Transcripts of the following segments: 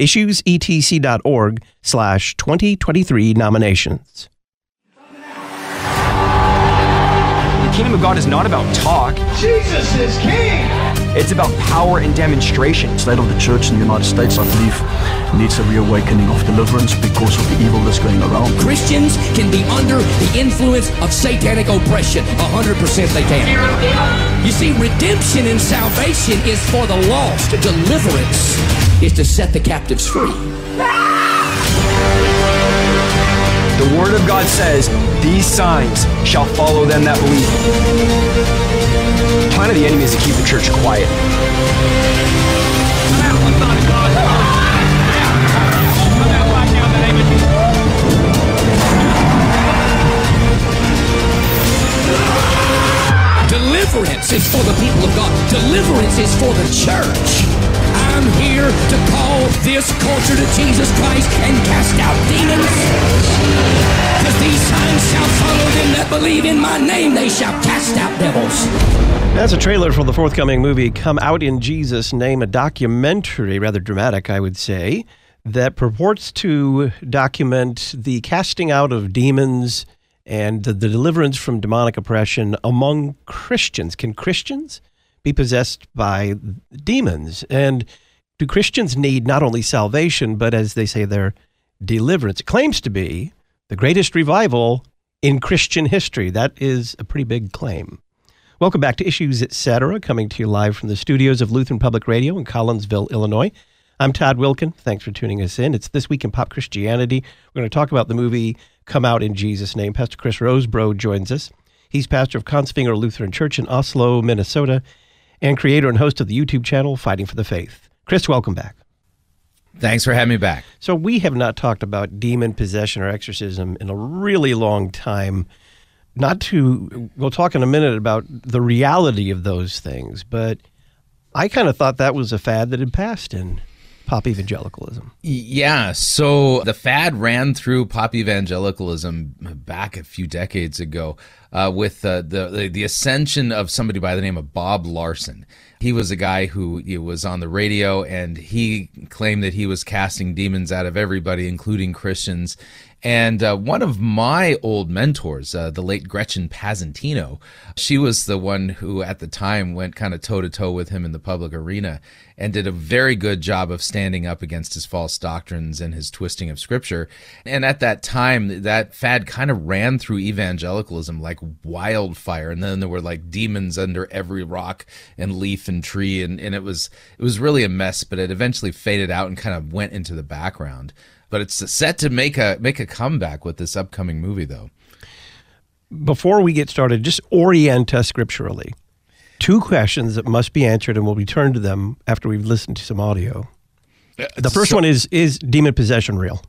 issuesetc.org slash 2023 nominations. The kingdom of God is not about talk. Jesus is king! It's about power and demonstration. The state of the church in the United States, I believe, needs a reawakening of deliverance because of the evil that's going around. Christians can be under the influence of satanic oppression. 100% they can. You see, redemption and salvation is for the lost. Deliverance is to set the captives free. The word of God says, These signs shall follow them that believe. The plan of the enemy is to keep the church quiet. Deliverance is for the people of God. Deliverance is for the church. I'm here to call this culture to Jesus Christ and cast out demons. Because these signs shall follow them that believe in my name. They shall cast out devils. That's a trailer for the forthcoming movie Come Out in Jesus' Name, a documentary, rather dramatic, I would say, that purports to document the casting out of demons and the, the deliverance from demonic oppression among Christians. Can Christians be possessed by demons? And do Christians need not only salvation, but as they say, their deliverance? It claims to be the greatest revival in Christian history. That is a pretty big claim. Welcome back to Issues Etc., coming to you live from the studios of Lutheran Public Radio in Collinsville, Illinois. I'm Todd Wilken. Thanks for tuning us in. It's This Week in Pop Christianity. We're going to talk about the movie Come Out in Jesus' Name. Pastor Chris Rosebrough joins us. He's pastor of Kongsvinger Lutheran Church in Oslo, Minnesota, and creator and host of the YouTube channel Fighting for the Faith. Chris, welcome back. Thanks for having me back. So, we have not talked about demon possession or exorcism in a really long time. Not to, we'll talk in a minute about the reality of those things, but I kind of thought that was a fad that had passed in pop evangelicalism. Yeah, so the fad ran through pop evangelicalism back a few decades ago uh, with uh, the the ascension of somebody by the name of Bob Larson. He was a guy who was on the radio and he claimed that he was casting demons out of everybody, including Christians. And uh, one of my old mentors, uh, the late Gretchen Passantino, she was the one who at the time went kind of toe to toe with him in the public arena and did a very good job of standing up against his false doctrines and his twisting of scripture. And at that time, that fad kind of ran through evangelicalism like wildfire. And then there were like demons under every rock and leaf and tree. And, and it was, it was really a mess, but it eventually faded out and kind of went into the background but it's set to make a make a comeback with this upcoming movie though. Before we get started just orient us scripturally. Two questions that must be answered and we'll return to them after we've listened to some audio. Uh, the first So- one is is demon possession real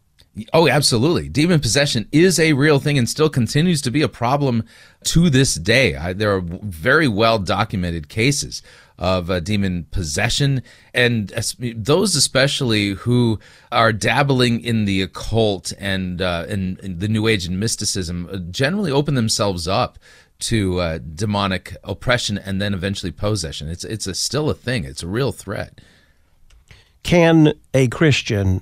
Oh, absolutely. Demon possession is a real thing and still continues to be a problem to this day. I, there are very well documented cases of uh, demon possession, and those especially who are dabbling in the occult and uh, in the New Age and mysticism uh, generally open themselves up to uh, demonic oppression and then eventually possession. It's it's a, still a thing. It's a real threat. can a christian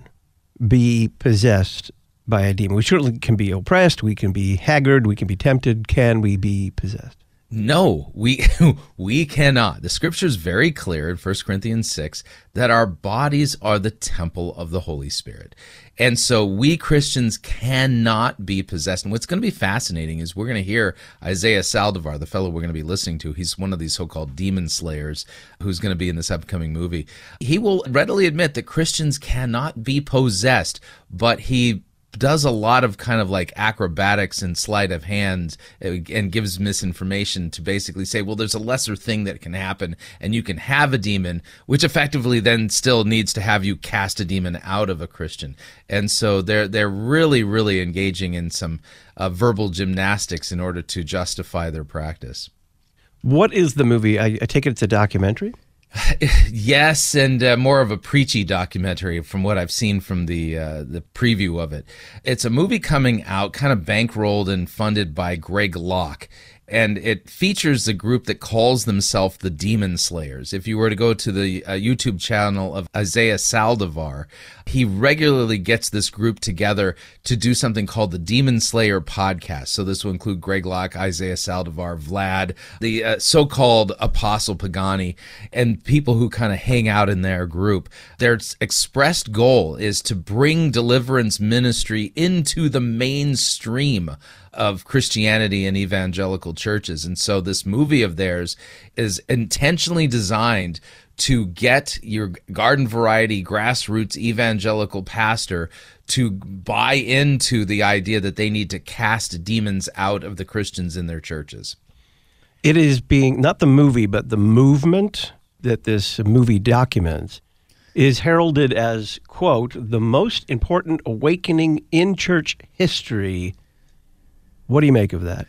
be possessed by a demon we certainly can be oppressed we can be haggard we can be tempted can we be possessed No, we we cannot. The scripture is very clear in 1 Corinthians 6 that our bodies are the temple of the Holy Spirit. And so we Christians cannot be possessed. And what's going to be fascinating is we're going to hear Isaiah Saldivar, the fellow we're going to be listening to. He's one of these so-called demon slayers who's going to be in this upcoming movie. He will readily admit that Christians cannot be possessed, but he does a lot of kind of like acrobatics and sleight of hand uh, and gives misinformation to basically say, well, there's a lesser thing that can happen and you can have a demon, which effectively then still needs to have you cast a demon out of a Christian. And so they're, they're really, really engaging in some uh, verbal gymnastics in order to justify their practice. What is the movie? I, I take it it's a documentary? Yes, and uh, more of a preachy documentary from what I've seen from the uh, the preview of it. It's a movie coming out, kind of bankrolled and funded by Greg Locke, and it features a group that calls themselves the Demon Slayers. If you were to go to the uh, YouTube channel of Isaiah Saldivar, he regularly gets this group together to do something called the Demon Slayer podcast. So this will include Greg Locke, Isaiah Saldivar, Vlad, the uh, so-called Apostle Pagani, and people who kind of hang out in their group. Their expressed goal is to bring deliverance ministry into the mainstream of Christianity and evangelical churches. And so this movie of theirs is intentionally designed to get your garden variety grassroots evangelical pastor to buy into the idea that they need to cast demons out of the Christians in their churches. It is being not the movie, but the movement that this movie documents is heralded as, quote, the most important awakening in church history what do you make of that?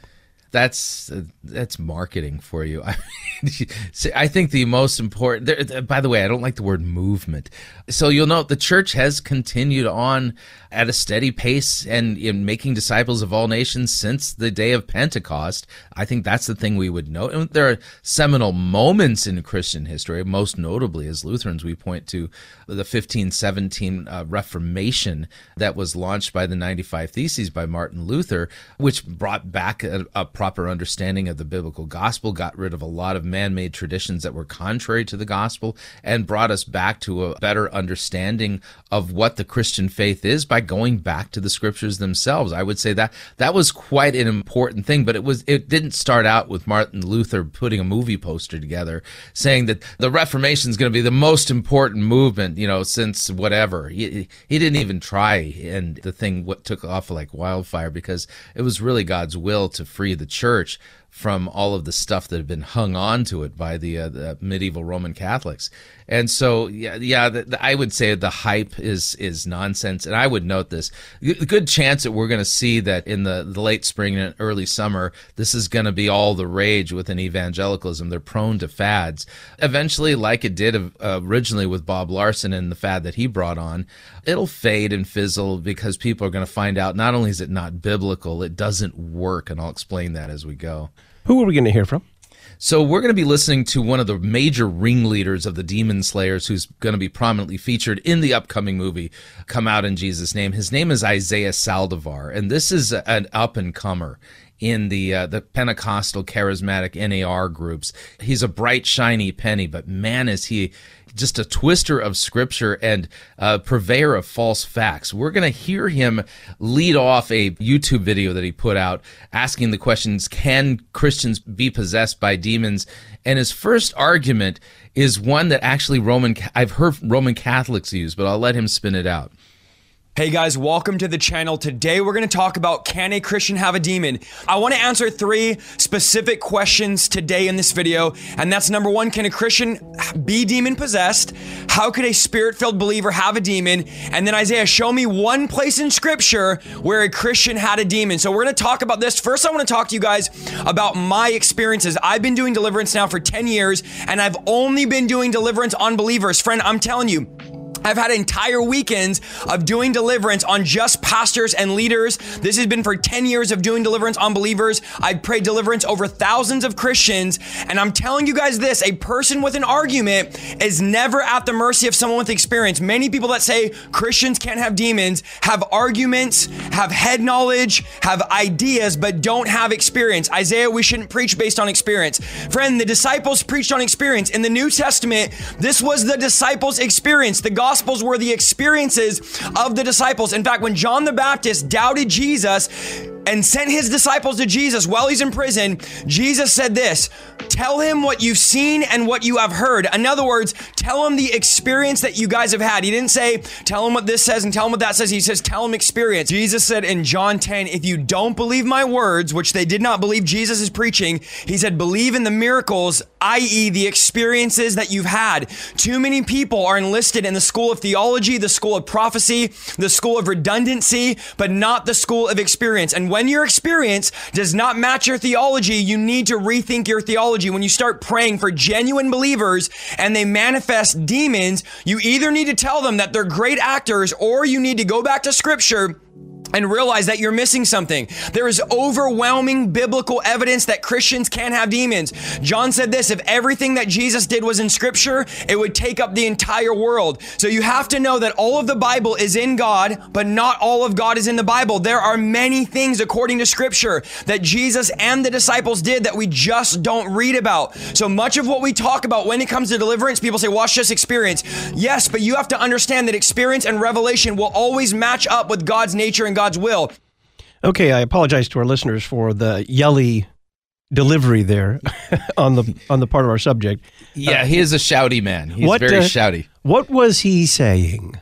That's uh, that's marketing for you. I, think the most important. There, by the way, I don't like the word movement. So you'll note the church has continued on at a steady pace and in making disciples of all nations since the day of Pentecost. I think that's the thing we would note. And there are seminal moments in Christian history, most notably as Lutherans, we point to the 1517 uh, Reformation that was launched by the 95 Theses by Martin Luther, which brought back a, a proper understanding of the biblical gospel, got rid of a lot of man made traditions that were contrary to the gospel, and brought us back to a better understanding of what the Christian faith is by going back to the scriptures themselves. I would say that that was quite an important thing, but it was it didn't start out with Martin Luther putting a movie poster together saying that the Reformation is going to be the most important movement, you know, since whatever. He, he didn't even try, and the thing what took off like wildfire because it was really God's will to free the church from all of the stuff that had been hung on to it by the, uh, the medieval Roman Catholics. And so, yeah, yeah, the, the, I would say the hype is is nonsense. And I would note this: good chance that we're going to see that in the, the late spring and early summer, this is going to be all the rage within evangelicalism. They're prone to fads. Eventually, like it did originally with Bob Larson and the fad that he brought on, it'll fade and fizzle because people are going to find out not only is it not biblical, it doesn't work. And I'll explain that as we go. Who are we going to hear from? So we're going to be listening to one of the major ringleaders of the Demon Slayers who's going to be prominently featured in the upcoming movie Come Out in Jesus Name. His name is Isaiah Saldivar and this is an up and comer in the uh, the Pentecostal charismatic NAR groups. He's a bright shiny penny, but man is he just a twister of scripture and a purveyor of false facts. We're going to hear him lead off a YouTube video that he put out asking the questions Can Christians be possessed by demons? And his first argument is one that actually Roman, I've heard Roman Catholics use, but I'll let him spin it out. Hey guys, welcome to the channel. Today we're going to talk about can a Christian have a demon? I want to answer three specific questions today in this video. And that's number one, can a Christian be demon possessed? How could a spirit filled believer have a demon? And then Isaiah, show me one place in scripture where a Christian had a demon. So we're going to talk about this. First, I want to talk to you guys about my experiences. I've been doing deliverance now for 10 years and I've only been doing deliverance on believers. Friend, I'm telling you, I've had entire weekends of doing deliverance on just pastors and leaders. This has been for 10 years of doing deliverance on believers. I've prayed deliverance over thousands of Christians. And I'm telling you guys this a person with an argument is never at the mercy of someone with experience. Many people that say Christians can't have demons have arguments, have head knowledge, have ideas, but don't have experience. Isaiah, we shouldn't preach based on experience. Friend, the disciples preached on experience. In the New Testament, this was the disciples' experience. The Gospels were the experiences of the disciples. In fact, when John the Baptist doubted Jesus and sent his disciples to Jesus while he's in prison, Jesus said this Tell him what you've seen and what you have heard. In other words, tell him the experience that you guys have had. He didn't say, tell him what this says and tell him what that says. He says, tell him experience. Jesus said in John 10, if you don't believe my words, which they did not believe Jesus is preaching, he said, believe in the miracles, i.e., the experiences that you've had. Too many people are enlisted in the school of theology, the school of prophecy, the school of redundancy, but not the school of experience. And when your experience does not match your theology, you need to rethink your theology. When you start praying for genuine believers and they manifest demons, you either need to tell them that they're great actors or you need to go back to scripture and realize that you're missing something. There is overwhelming biblical evidence that Christians can have demons. John said this if everything that Jesus did was in scripture, it would take up the entire world. So you have to know that all of the Bible is in God, but not all of God is in the Bible. There are many things according to scripture that Jesus and the disciples did that we just don't read about. So much of what we talk about when it comes to deliverance, people say, watch this experience. Yes, but you have to understand that experience and revelation will always match up with God's nature and God's will. Okay, I apologize to our listeners for the yelly delivery there on the on the part of our subject. Yeah, he is a shouty man. He's what, very uh, shouty. What was he saying?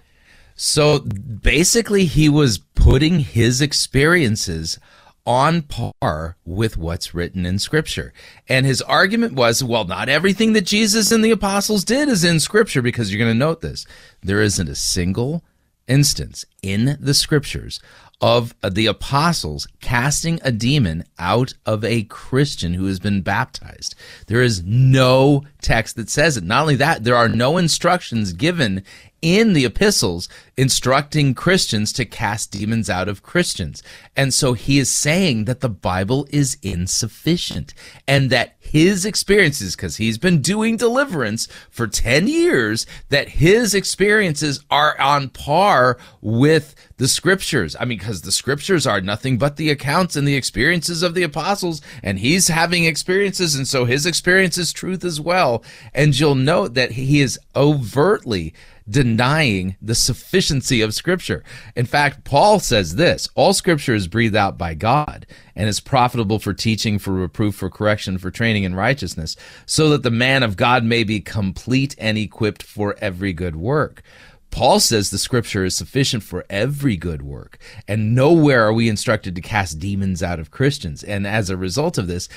So basically, he was putting his experiences on par with what's written in Scripture. And his argument was well, not everything that Jesus and the apostles did is in Scripture, because you're going to note this. There isn't a single instance in the Scriptures of the apostles casting a demon out of a Christian who has been baptized. There is no text that says it. Not only that, there are no instructions given in the epistles instructing Christians to cast demons out of Christians. And so he is saying that the Bible is insufficient and that his experiences, because he's been doing deliverance for 10 years, that his experiences are on par with the scriptures. I mean, because the scriptures are nothing but the accounts and the experiences of the apostles, and he's having experiences, and so his experience is truth as well. And you'll note that he is overtly denying the sufficiency of Scripture. In fact, Paul says this all Scripture is breathed out by God and is profitable for teaching, for reproof, for correction, for training in righteousness, so that the man of God may be complete and equipped for every good work. Paul says the scripture is sufficient for every good work, and nowhere are we instructed to cast demons out of Christians. And as a result of this,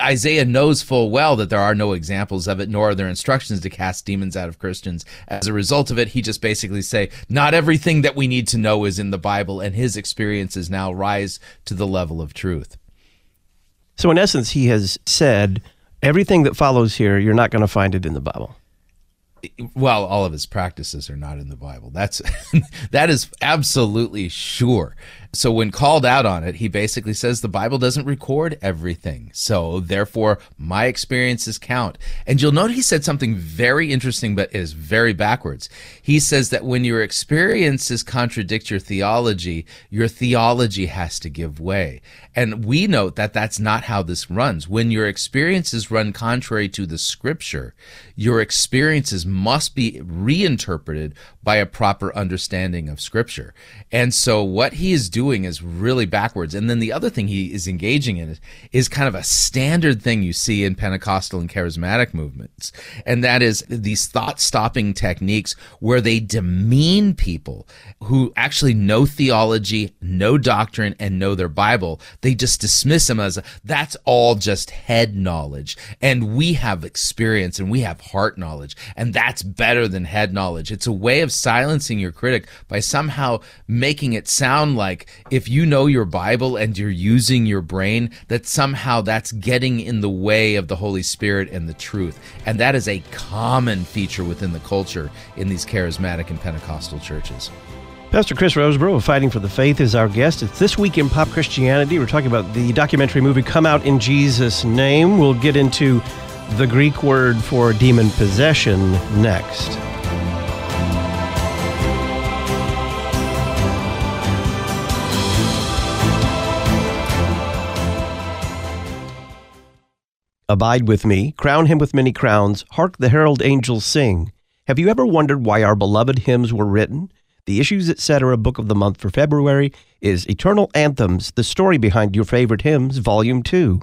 Isaiah knows full well that there are no examples of it, nor are there instructions to cast demons out of Christians. As a result of it, he just basically say, not everything that we need to know is in the Bible, and his experiences now rise to the level of truth. So, in essence, he has said everything that follows here, you're not going to find it in the Bible. Well all of his practices are not in the bible. That's that is absolutely sure so when called out on it he basically says the bible doesn't record everything. So therefore my experiences count. And you'll note he said something very interesting but is very backwards. He says that when your experiences contradict your theology your theology has to give way. And we note that that's not how this runs. When your experiences run contrary to the scripture your experiences must be reinterpreted by a proper understanding of scripture. And so what he is doing is really backwards. And then the other thing he is engaging in is kind of a standard thing you see in Pentecostal and charismatic movements. And that is these thought stopping techniques where they demean people who actually know theology, know doctrine, and know their Bible. They just dismiss them as that's all just head knowledge. And we have experience and we have heart knowledge. And that's better than head knowledge. It's a way of silencing your critic by somehow making it sound like if you know your Bible and you're using your brain, that somehow that's getting in the way of the Holy Spirit and the truth. And that is a common feature within the culture in these charismatic and Pentecostal churches. Pastor Chris Rosebrough of Fighting for the Faith is our guest. It's This Week in Pop Christianity. We're talking about the documentary movie Come Out in Jesus' Name. We'll get into the Greek word for demon possession next. Abide with me, crown him with many crowns, hark the herald angels sing. Have you ever wondered why our beloved hymns were written? The Issues Etc. book of the month for February is Eternal Anthems, the story behind your favorite hymns, Volume 2.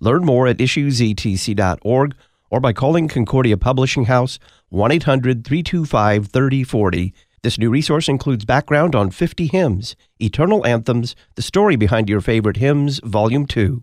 Learn more at issuesetc.org or by calling Concordia Publishing House 1 800 325 3040. This new resource includes background on 50 hymns, eternal anthems, the story behind your favorite hymns, Volume 2.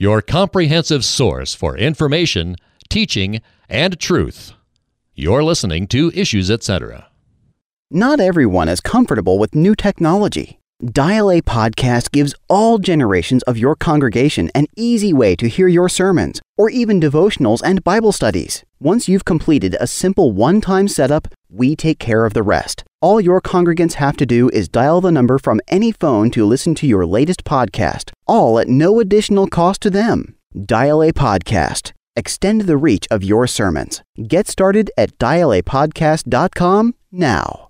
Your comprehensive source for information, teaching, and truth. You're listening to Issues Etc. Not everyone is comfortable with new technology. Dial A Podcast gives all generations of your congregation an easy way to hear your sermons, or even devotionals and Bible studies. Once you've completed a simple one time setup, we take care of the rest. All your congregants have to do is dial the number from any phone to listen to your latest podcast, all at no additional cost to them. Dial A Podcast. Extend the reach of your sermons. Get started at dialapodcast.com now.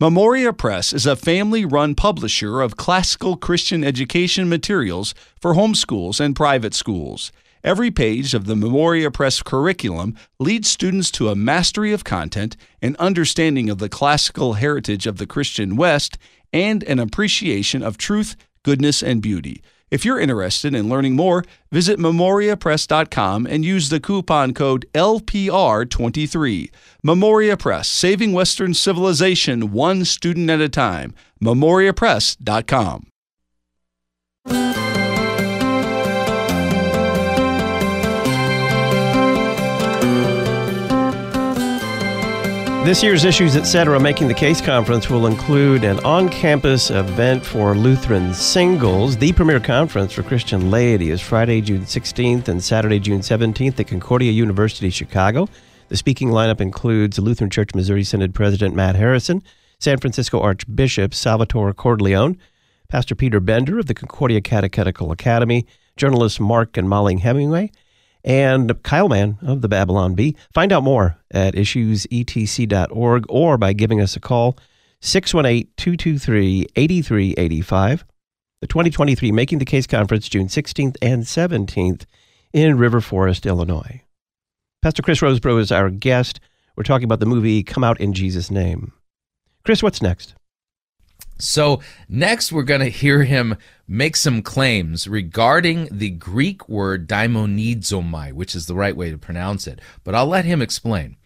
Memoria Press is a family run publisher of classical Christian education materials for homeschools and private schools. Every page of the Memoria Press curriculum leads students to a mastery of content, an understanding of the classical heritage of the Christian West, and an appreciation of truth, goodness, and beauty. If you're interested in learning more, visit memoriapress.com and use the coupon code LPR23. Memoria Press, saving Western civilization one student at a time. memoriapress.com. This year's Issues Etc. Making the Case conference will include an on campus event for Lutheran singles. The premier conference for Christian laity is Friday, June 16th and Saturday, June 17th at Concordia University, Chicago. The speaking lineup includes Lutheran Church Missouri Synod President Matt Harrison, San Francisco Archbishop Salvatore Cordileone, Pastor Peter Bender of the Concordia Catechetical Academy, journalists Mark and Molly Hemingway, and Kyle Mann of the Babylon Bee. Find out more at issuesetc.org or by giving us a call 618 223 8385. The 2023 Making the Case Conference, June 16th and 17th in River Forest, Illinois. Pastor Chris Rosebrough is our guest. We're talking about the movie Come Out in Jesus' Name. Chris, what's next? So, next we're going to hear him make some claims regarding the Greek word daimonizomai, which is the right way to pronounce it. But I'll let him explain.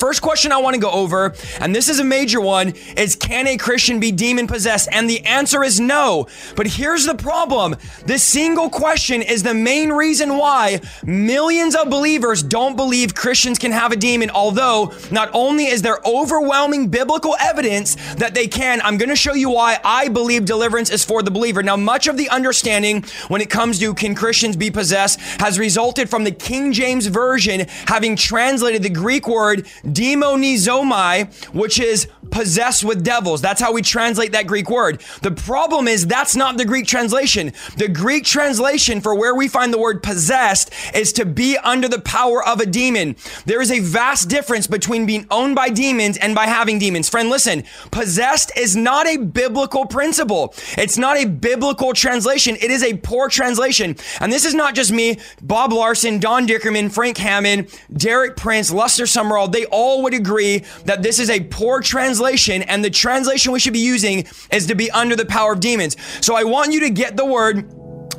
First question I want to go over, and this is a major one, is can a Christian be demon possessed? And the answer is no. But here's the problem. This single question is the main reason why millions of believers don't believe Christians can have a demon, although not only is there overwhelming biblical evidence that they can, I'm going to show you why I believe deliverance is for the believer. Now, much of the understanding when it comes to can Christians be possessed has resulted from the King James Version having translated the Greek word demonizomai, which is possessed with devils. That's how we translate that Greek word. The problem is that's not the Greek translation. The Greek translation for where we find the word possessed is to be under the power of a demon. There is a vast difference between being owned by demons and by having demons. Friend, listen, possessed is not a biblical principle. It's not a biblical translation. It is a poor translation. And this is not just me, Bob Larson, Don Dickerman, Frank Hammond, Derek Prince, Lester Sumrall. They all would agree that this is a poor translation, and the translation we should be using is to be under the power of demons. So I want you to get the word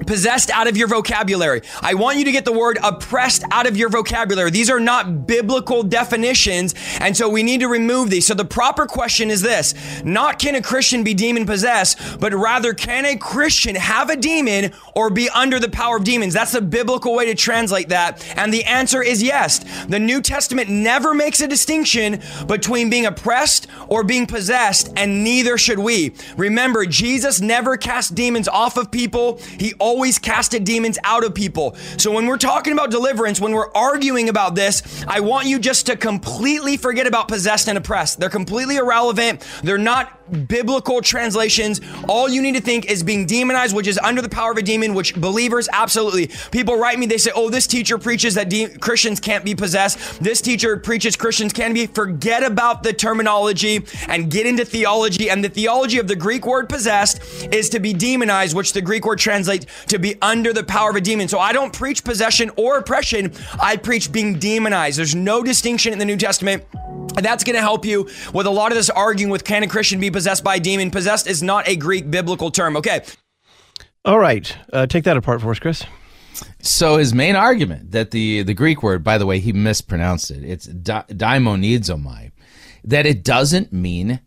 possessed out of your vocabulary. I want you to get the word oppressed out of your vocabulary. These are not biblical definitions, and so we need to remove these. So the proper question is this not can a Christian be demon possessed, but rather can a Christian have a demon or be under the power of demons? That's the biblical way to translate that. And the answer is yes. The New Testament never makes a distinction between being oppressed or being possessed, and neither should we. Remember, Jesus never cast demons off of people. He always casted demons out of people. So when we're talking about deliverance, when we're arguing about this, I want you just to completely forget about possessed and oppressed. They're completely irrelevant. They're not biblical translations. All you need to think is being demonized, which is under the power of a demon, which believers absolutely. People write me, they say, oh, this teacher preaches that de- Christians can't be possessed. This teacher preaches Christians can be. Forget about the terminology and get into theology. And the theology of the Greek word possessed is to be demonized, which the Greek word translates to be under the power of a demon. So I don't preach possession or oppression. I preach being demonized. There's no distinction in the New Testament. And that's going to help you with a lot of this arguing with can a Christian be possessed by a demon? Possessed is not a Greek biblical term. Okay. All right. Uh, take that apart for us, Chris. So his main argument that the the Greek word, by the way, he mispronounced it. It's da- daimonizomai, that it doesn't mean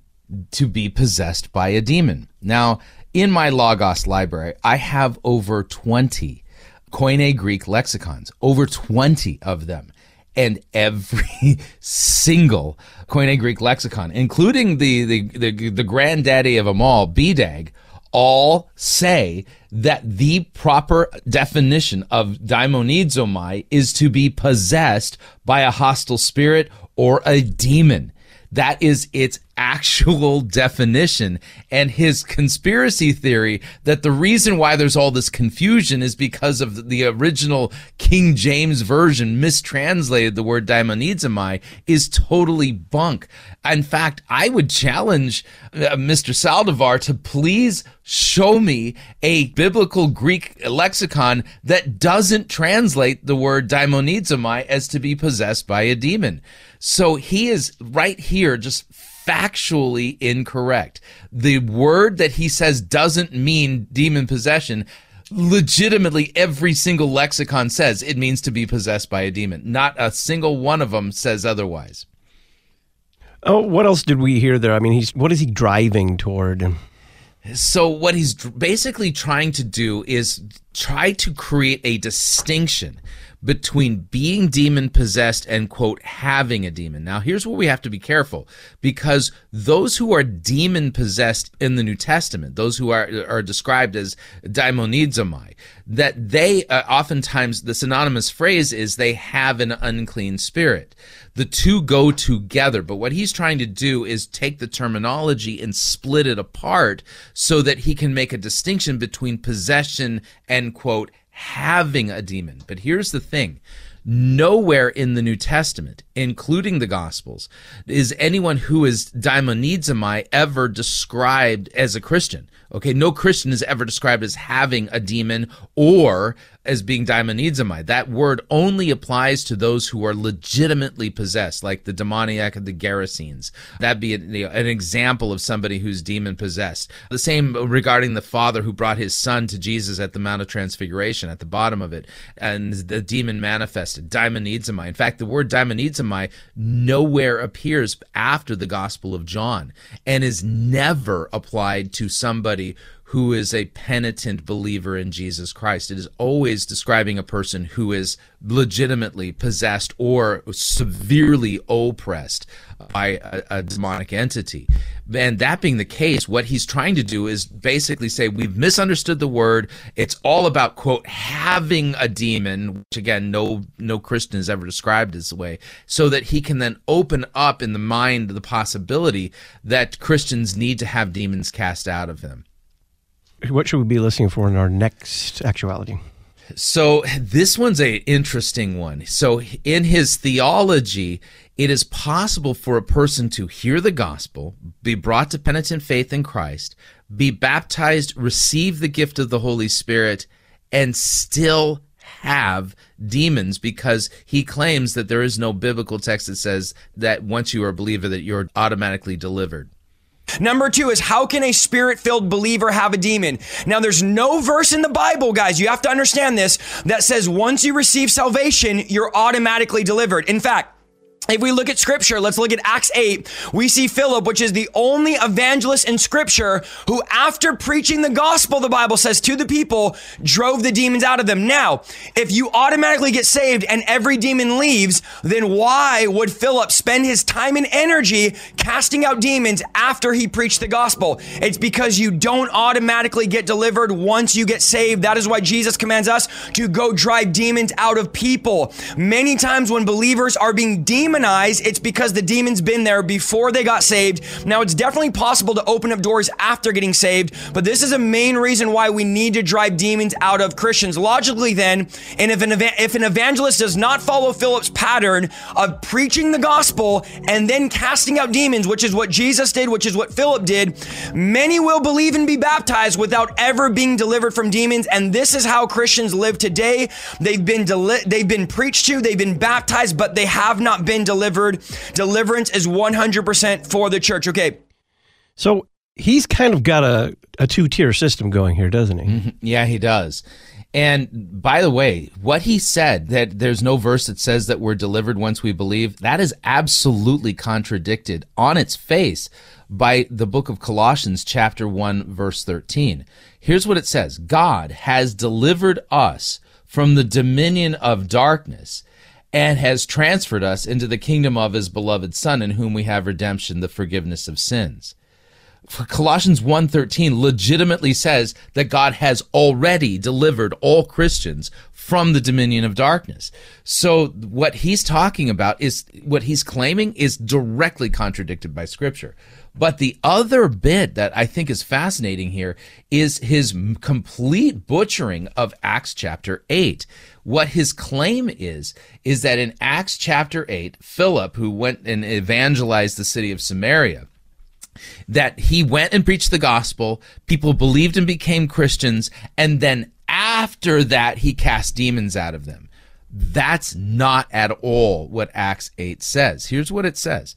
to be possessed by a demon. Now, in my Logos library, I have over 20 Koine Greek lexicons, over 20 of them. And every single Koine Greek lexicon, including the, the, the, the granddaddy of them all, BDAG, all say that the proper definition of daimonizomai is to be possessed by a hostile spirit or a demon. That is its actual definition. And his conspiracy theory that the reason why there's all this confusion is because of the original King James version mistranslated the word daimonizomai is totally bunk. In fact, I would challenge uh, Mr. Saldivar to please show me a biblical Greek lexicon that doesn't translate the word daimonizomai as to be possessed by a demon. So he is right here just factually incorrect. The word that he says doesn't mean demon possession legitimately every single lexicon says it means to be possessed by a demon. Not a single one of them says otherwise. Oh, what else did we hear there? I mean, he's what is he driving toward? So what he's basically trying to do is try to create a distinction between being demon possessed and quote having a demon. Now here's where we have to be careful because those who are demon possessed in the New Testament, those who are are described as daimonizomai, that they uh, oftentimes the synonymous phrase is they have an unclean spirit. The two go together, but what he's trying to do is take the terminology and split it apart so that he can make a distinction between possession and quote having a demon. But here's the thing nowhere in the New Testament, including the Gospels, is anyone who is daimonizomai ever described as a Christian. Okay, no Christian is ever described as having a demon or as being daimonizomai. That word only applies to those who are legitimately possessed, like the demoniac of the Gerasenes. That'd be an, an example of somebody who's demon possessed. The same regarding the father who brought his son to Jesus at the Mount of Transfiguration, at the bottom of it, and the demon manifested, daimonizomai. In fact, the word daimonizomai nowhere appears after the Gospel of John and is never applied to somebody who is a penitent believer in Jesus Christ. It is always describing a person who is legitimately possessed or severely oppressed by a, a, demonic entity. And that being the case, what he's trying to do is basically say we've misunderstood the word. It's all about quote having a demon, which again no no Christian has ever described this way, so that he can then open up in the mind the possibility that Christians need to have demons cast out of them what should we be listening for in our next actuality? So this one's a interesting one. So in his theology, it is possible for a person to hear the gospel, be brought to penitent faith in Christ, be baptized, receive the gift of the Holy Spirit, and still have demons because he claims that there is no biblical text that says that once you are a believer that you're automatically delivered. Number two is how can a spirit filled believer have a demon? Now, there's no verse in the Bible, guys, you have to understand this, that says once you receive salvation, you're automatically delivered. In fact, if we look at scripture, let's look at Acts 8. We see Philip, which is the only evangelist in scripture who, after preaching the gospel, the Bible says to the people, drove the demons out of them. Now, if you automatically get saved and every demon leaves, then why would Philip spend his time and energy casting out demons after he preached the gospel? It's because you don't automatically get delivered once you get saved. That is why Jesus commands us to go drive demons out of people. Many times when believers are being demonized, it's because the demon's been there before they got saved. Now, it's definitely possible to open up doors after getting saved, but this is a main reason why we need to drive demons out of Christians. Logically, then, and if an, if an evangelist does not follow Philip's pattern of preaching the gospel and then casting out demons, which is what Jesus did, which is what Philip did, many will believe and be baptized without ever being delivered from demons. And this is how Christians live today. They've been deli- they've been preached to, they've been baptized, but they have not been delivered. Deliverance is 100% for the church. Okay. So he's kind of got a, a two tier system going here, doesn't he? Mm-hmm. Yeah, he does. And by the way, what he said that there's no verse that says that we're delivered once we believe, that is absolutely contradicted on its face by the book of Colossians, chapter 1, verse 13. Here's what it says God has delivered us from the dominion of darkness and has transferred us into the kingdom of his beloved son in whom we have redemption the forgiveness of sins For Colossians 1:13 legitimately says that God has already delivered all Christians from the dominion of darkness. So what he's talking about is what he's claiming is directly contradicted by scripture. But the other bit that I think is fascinating here is his complete butchering of Acts chapter 8. What his claim is, is that in Acts chapter 8, Philip, who went and evangelized the city of Samaria, that he went and preached the gospel, people believed and became Christians, and then after that, he cast demons out of them. That's not at all what Acts 8 says. Here's what it says.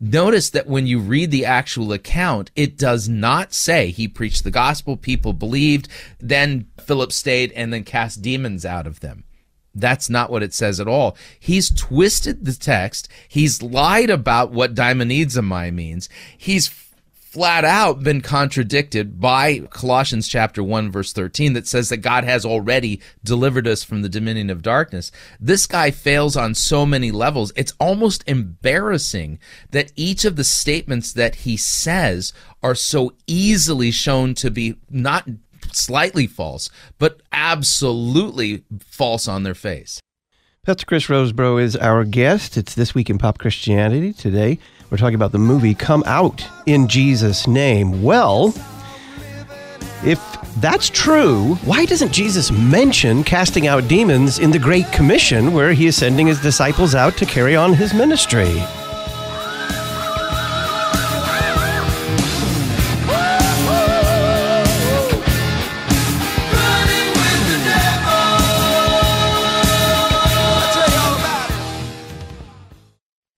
Notice that when you read the actual account, it does not say he preached the gospel, people believed, then Philip stayed and then cast demons out of them. That's not what it says at all. He's twisted the text. He's lied about what daimonizomai means. He's flat out been contradicted by Colossians chapter 1 verse 13 that says that God has already delivered us from the dominion of darkness. This guy fails on so many levels. It's almost embarrassing that each of the statements that he says are so easily shown to be not slightly false, but absolutely false on their face. Pastor Chris Rosebrough is our guest. It's This Week in Pop Christianity. Today, we're talking about the movie Come Out in Jesus' Name. Well, if that's true, why doesn't Jesus mention casting out demons in the Great Commission where he is sending his disciples out to carry on his ministry?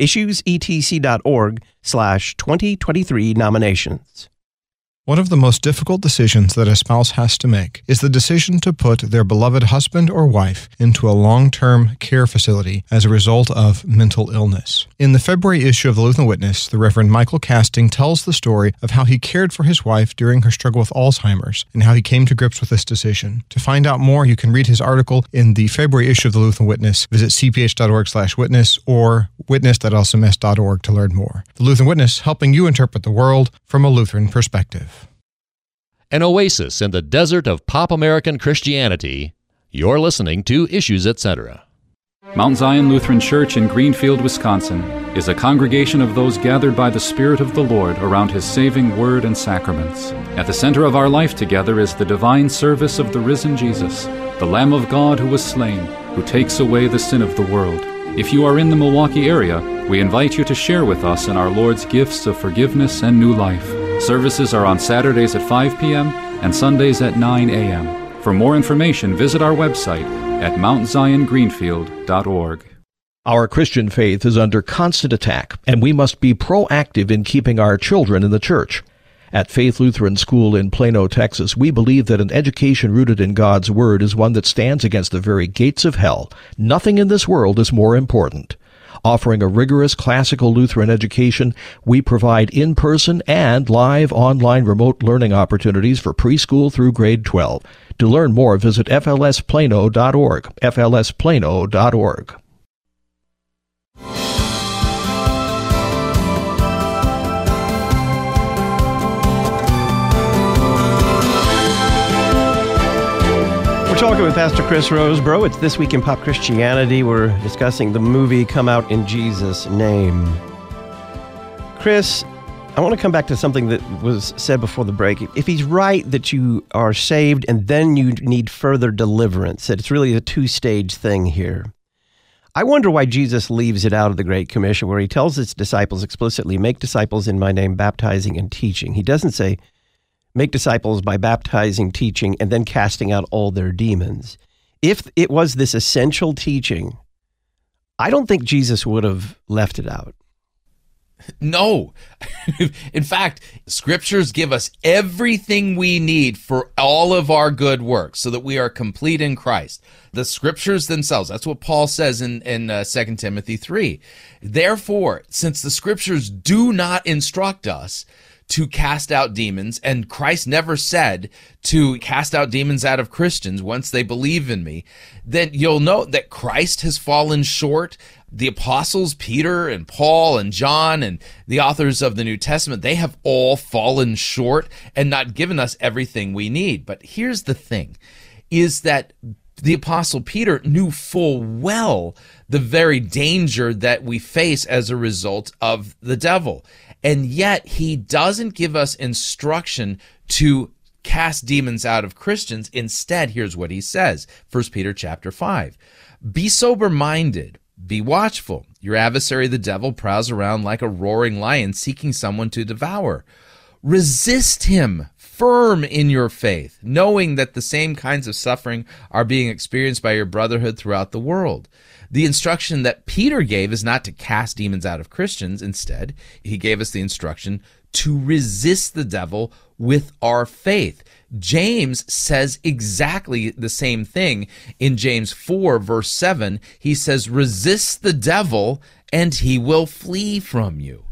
issuesetc.org slash 2023 nominations. One of the most difficult decisions that a spouse has to make is the decision to put their beloved husband or wife into a long term care facility as a result of mental illness. In the February issue of the Lutheran Witness, the Reverend Michael Casting tells the story of how he cared for his wife during her struggle with Alzheimer's and how he came to grips with this decision. To find out more, you can read his article in the February issue of the Lutheran Witness. Visit cph.org slash witness or witness.lcms.org to learn more. The Lutheran Witness, helping you interpret the world from a Lutheran perspective an oasis in the desert of pop American Christianity. You're listening to Issues Etc. Mount Zion Lutheran Church in Greenfield, Wisconsin is a congregation of those gathered by the Spirit of the Lord around His saving word and sacraments. At the center of our life together is the divine service of the risen Jesus, the Lamb of God who was slain, who takes away the sin of the world. If you are in the Milwaukee area, we invite you to share with us in our Lord's gifts of forgiveness and new life. Services are on Saturdays at 5 p.m. and Sundays at 9 a.m. For more information, visit our website at mountziongreenfield.org. Our Christian faith is under constant attack, and we must be proactive in keeping our children in the church. At Faith Lutheran School in Plano, Texas, we believe that an education rooted in God's Word is one that stands against the very gates of hell. Nothing in this world is more important. Offering a rigorous classical Lutheran education, we provide in-person and live online remote learning opportunities for preschool through grade 12. To learn more, visit flsplano.org, flsplano.org. talking with Pastor Chris Rosebrough. It's This Week in Pop Christianity. We're discussing the movie Come Out in Jesus' Name. Chris, I want to come back to something that was said before the break. If he's right that you are saved and then you need further deliverance, that it's really a two stage thing here. I wonder why Jesus leaves it out of the Great Commission, where he tells his disciples explicitly, Make disciples in my name, baptizing and teaching. He doesn't say, Make disciples by baptizing, teaching, and then casting out all their demons. If it was this essential teaching, I don't think Jesus would have left it out. No. In fact, scriptures give us everything we need for all of our good works so that we are complete in Christ. The scriptures themselves, that's what Paul says in, in uh, 2 Timothy 3. Therefore, since the scriptures do not instruct us to cast out demons, and Christ never said to cast out demons out of Christians once they believe in me, then you'll note that Christ has fallen short the apostles, Peter and Paul and John and the authors of the New Testament, they have all fallen short and not given us everything we need. But here's the thing is that the apostle Peter knew full well the very danger that we face as a result of the devil. And yet he doesn't give us instruction to cast demons out of Christians. Instead, here's what he says. 1 Peter chapter 5. Be sober minded. Be watchful. Your adversary, the devil, prowls around like a roaring lion seeking someone to devour. Resist him firm in your faith, knowing that the same kinds of suffering are being experienced by your brotherhood throughout the world. The instruction that Peter gave is not to cast demons out of Christians. Instead, he gave us the instruction to resist the devil with our faith. James says exactly the same thing in James 4, verse 7. He says, Resist the devil, and he will flee from you.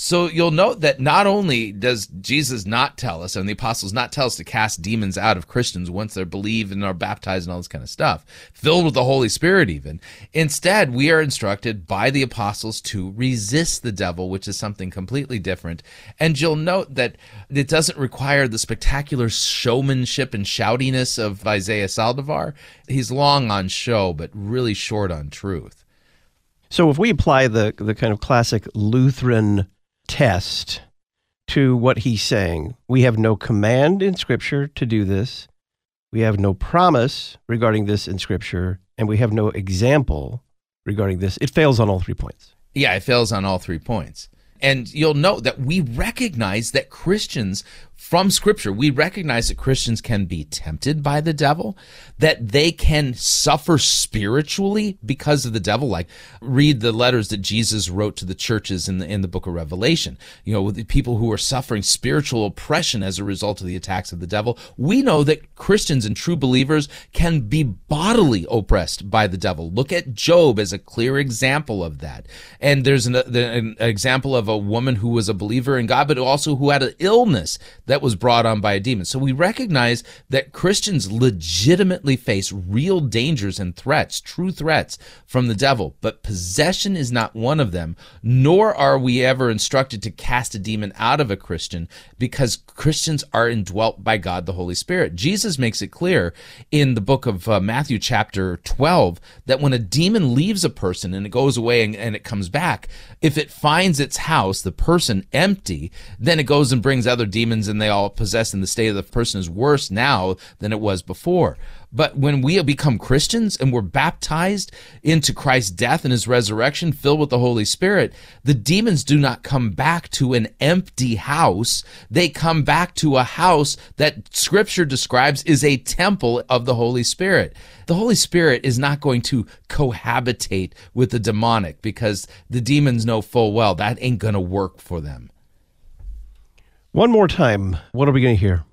So you'll note that not only does Jesus not tell us, and the apostles not tell us to cast demons out of Christians once they're believed and are baptized and all this kind of stuff, filled with the Holy Spirit even. Instead, we are instructed by the apostles to resist the devil, which is something completely different. And you'll note that it doesn't require the spectacular showmanship and shoutiness of Isaiah Saldivar. He's long on show, but really short on truth. So if we apply the the kind of classic Lutheran test to what he's saying. We have no command in Scripture to do this. We have no promise regarding this in Scripture, and we have no example regarding this. It fails on all three points. Yeah, it fails on all three points. And you'll note that we recognize that Christians from scripture, we recognize that Christians can be tempted by the devil, that they can suffer spiritually because of the devil. Like read the letters that Jesus wrote to the churches in the, in the book of Revelation, you know, with the people who are suffering spiritual oppression as a result of the attacks of the devil. We know that Christians and true believers can be bodily oppressed by the devil. Look at Job as a clear example of that. And there's an, an example of a woman who was a believer in God, but also who had an illness that was brought on by a demon. So we recognize that Christians legitimately face real dangers and threats, true threats from the devil, but possession is not one of them, nor are we ever instructed to cast a demon out of a Christian because Christians are indwelt by God the Holy Spirit. Jesus makes it clear in the book of uh, Matthew chapter 12 that when a demon leaves a person and it goes away and, and it comes back, if it finds its house, the person empty, then it goes and brings other demons and they all possess, and the state of the person is worse now than it was before. But when we become Christians and we're baptized into Christ's death and his resurrection, filled with the Holy Spirit, the demons do not come back to an empty house. They come back to a house that scripture describes is a temple of the Holy Spirit. The Holy Spirit is not going to cohabitate with the demonic because the demons know full well that ain't going to work for them. One more time. What are we going to hear?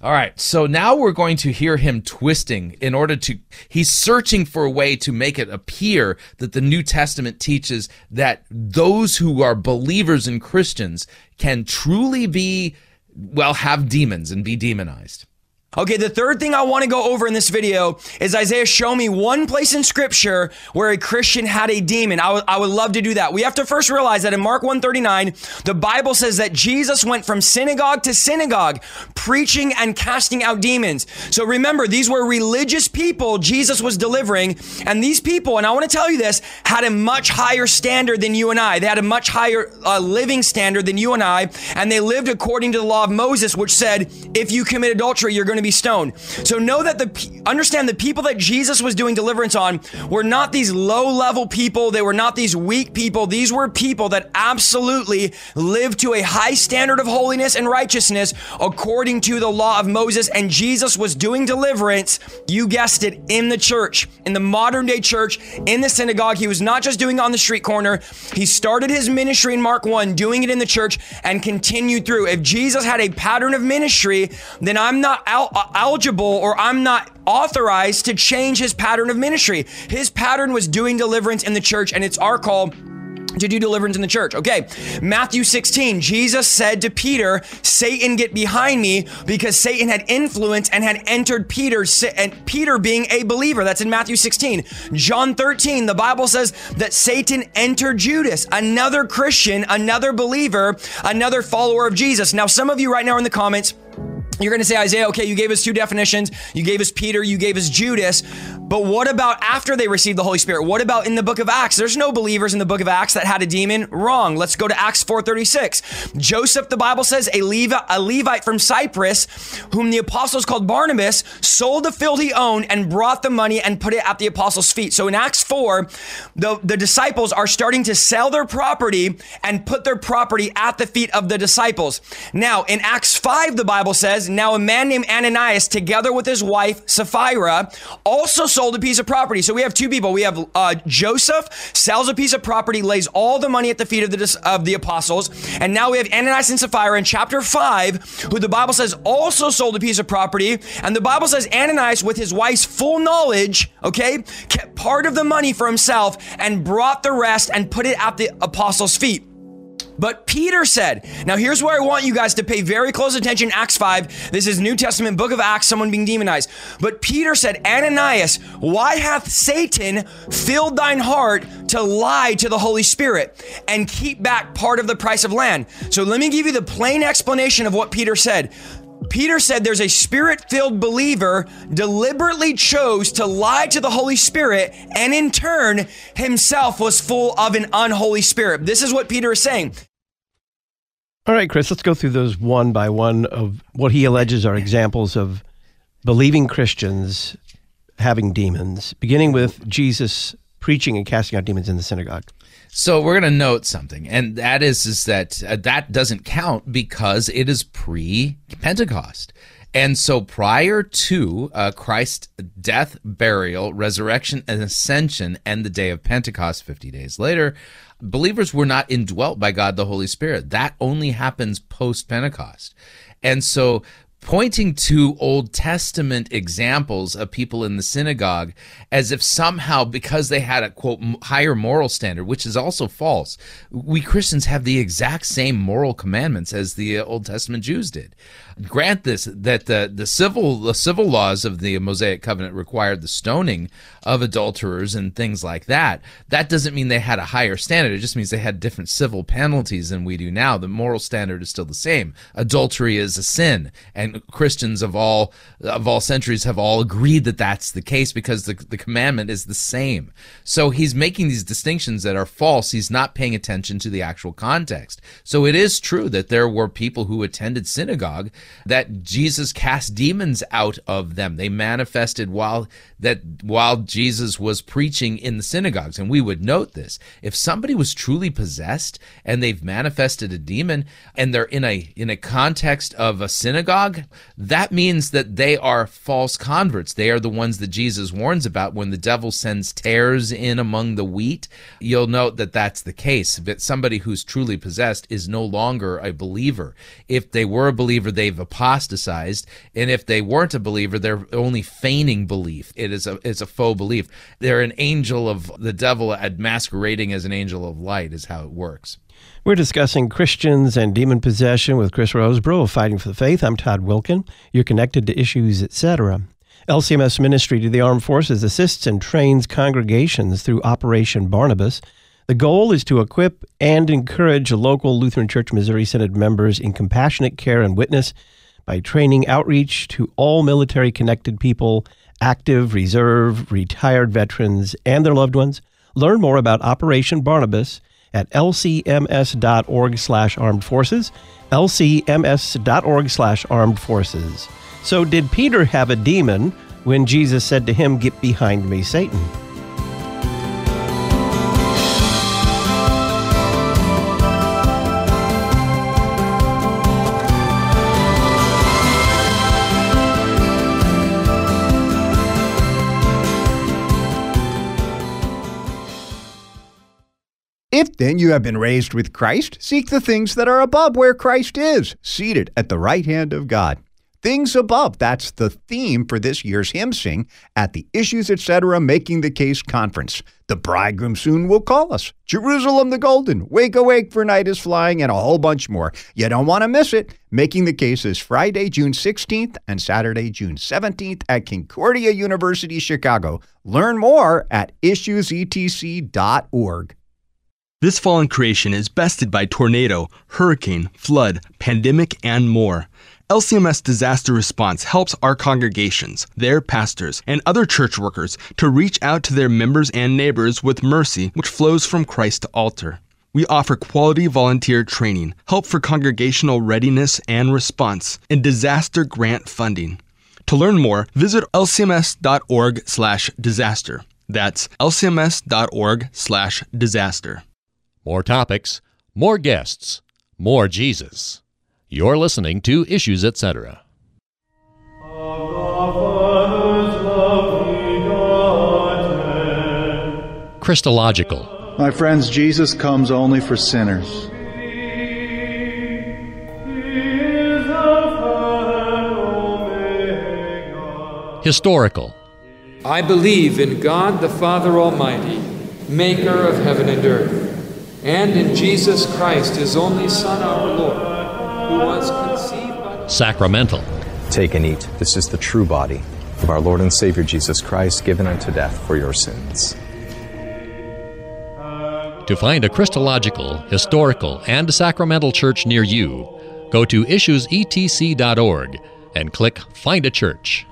All right, so now we're going to hear him twisting in order to, he's searching for a way to make it appear that the New Testament teaches that those who are believers and Christians can truly be, well, have demons and be demonized. Okay, the third thing I want to go over in this video is Isaiah, show me one place in scripture where a Christian had a demon. I, w- I would love to do that. We have to first realize that in Mark 139, the Bible says that Jesus went from synagogue to synagogue, preaching and casting out demons. So remember, these were religious people Jesus was delivering. And these people, and I want to tell you this, had a much higher standard than you and I. They had a much higher uh, living standard than you and I. And they lived according to the law of Moses, which said, if you commit adultery, you're going to be stoned. So know that the understand the people that Jesus was doing deliverance on were not these low level people. They were not these weak people. These were people that absolutely lived to a high standard of holiness and righteousness according to the law of Moses. And Jesus was doing deliverance, you guessed it, in the church, in the modern day church, in the synagogue. He was not just doing it on the street corner. He started his ministry in Mark 1, doing it in the church, and continued through. If Jesus had a pattern of ministry, then I'm not out Uh, eligible or I'm not authorized to change his pattern of ministry. His pattern was doing deliverance in the church, and it's our call to do deliverance in the church. Okay, Matthew 16, Jesus said to Peter, Satan, get behind me, because Satan had influence and had entered Peter, and Peter being a believer. That's in Matthew 16. John 13, the Bible says that Satan entered Judas, another Christian, another believer, another follower of Jesus. Now, some of you right now in the comments, you're going to say, Isaiah, okay, you gave us two definitions. You gave us Peter, you gave us Judas. But what about after they received the Holy Spirit? What about in the book of Acts? There's no believers in the book of Acts that had a demon. Wrong. Let's go to Acts 4:36. Joseph, the Bible says, a, a Levite from Cyprus, whom the apostles called Barnabas, sold the field he owned and brought the money and put it at the apostles' feet. So in Acts 4, the, the disciples are starting to sell their property and put their property at the feet of the disciples. Now, in Acts 5, the Bible says, now a man named Ananias, together with his wife Sapphira, also sold a piece of property. So we have two people. We have uh, Joseph sells a piece of property, lays all the money at the feet of the of the apostles, and now we have Ananias and Sapphira in chapter five, who the Bible says also sold a piece of property, and the Bible says Ananias, with his wife's full knowledge, okay, kept part of the money for himself and brought the rest and put it at the apostles' feet. But Peter said, now here's where I want you guys to pay very close attention. Acts 5. This is New Testament, book of Acts, someone being demonized. But Peter said, Ananias, why hath Satan filled thine heart to lie to the Holy Spirit and keep back part of the price of land? So let me give you the plain explanation of what Peter said. Peter said there's a spirit filled believer deliberately chose to lie to the Holy Spirit and in turn himself was full of an unholy spirit. This is what Peter is saying. All right, Chris, let's go through those one by one of what he alleges are examples of believing Christians having demons, beginning with Jesus preaching and casting out demons in the synagogue. So we're going to note something, and that is is that uh, that doesn't count because it is pre Pentecost. And so prior to uh, Christ's death, burial, resurrection, and ascension, and the day of Pentecost, 50 days later, believers were not indwelt by God the Holy Spirit. That only happens post Pentecost. And so pointing to Old Testament examples of people in the synagogue as if somehow because they had a quote higher moral standard, which is also false. We Christians have the exact same moral commandments as the uh, Old Testament Jews did. Grant this that the the civil the civil laws of the Mosaic covenant required the stoning of adulterers and things like that. That doesn't mean they had a higher standard. It just means they had different civil penalties than we do now. The moral standard is still the same. Adultery is a sin and and Christians of all of all centuries have all agreed that that's the case because the the commandment is the same. So he's making these distinctions that are false. He's not paying attention to the actual context. So it is true that there were people who attended synagogue that Jesus cast demons out of them. They manifested while that while Jesus was preaching in the synagogues. And we would note this. If somebody was truly possessed and they've manifested a demon and they're in a in a context of a synagogue, that means that they are false converts. They are the ones that Jesus warns about when the devil sends tares in among the wheat. You'll note that that's the case. That somebody who's truly possessed is no longer a believer. If they were a believer, they've apostatized, and if they weren't a believer, they're only feigning belief. It is a it's a faux belief. They're an angel of the devil at masquerading as an angel of light is how it works. We're discussing Christians and demon possession with Chris Rosebrough of Fighting for the Faith. I'm Todd Wilken. You're connected to issues, etc. LCMS Ministry to the Armed Forces assists and trains congregations through Operation Barnabas. The goal is to equip and encourage local Lutheran Church Missouri Synod members in compassionate care and witness by training outreach to all military connected people, active, reserve, retired veterans, and their loved ones. Learn more about Operation Barnabas at lcms.org slash armed forces, lcms.org slash armed forces. So did Peter have a demon when Jesus said to him, Get behind me, Satan? If then you have been raised with Christ, seek the things that are above where Christ is, seated at the right hand of God. Things above, that's the theme for this year's hymn sing at the Issues Etc. Making the Case Conference. The bridegroom soon will call us. Jerusalem the Golden, Wake Awake for Night is Flying, and a whole bunch more. You don't want to miss it. Making the Case is Friday, June 16th and Saturday, June 17th at Concordia University, Chicago. Learn more at issuesetc.org. This fallen creation is bested by tornado, hurricane, flood, pandemic, and more. LCMS Disaster Response helps our congregations, their pastors, and other church workers to reach out to their members and neighbors with mercy which flows from Christ to altar. We offer quality volunteer training, help for congregational readiness and response, and disaster grant funding. To learn more, visit lcms.org/disaster. That's lcms.org/disaster. More topics, more guests, more Jesus. You're listening to Issues Etc. Christological. My friends, Jesus comes only for sinners. Historical. I believe in God the Father Almighty, maker of heaven and earth, and in Jesus Christ, his only Son, our Lord, who was conceived by. Sacramental. Take and eat. This is the true body of our Lord and Savior Jesus Christ, given unto death for your sins. To find a Christological, historical, and sacramental church near you, go to issuesetc.org and click Find a Church.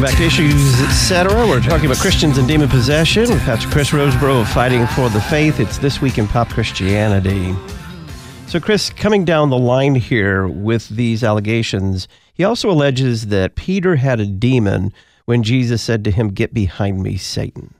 Back Issues Etc. We're talking about Christians and demon possession with Pastor Chris Rosebrough of Fighting for the Faith. It's This Week in Pop Christianity. So, Chris, coming down the line here with these allegations, he also alleges that Peter had a demon when Jesus said to him, Get behind me, Satan.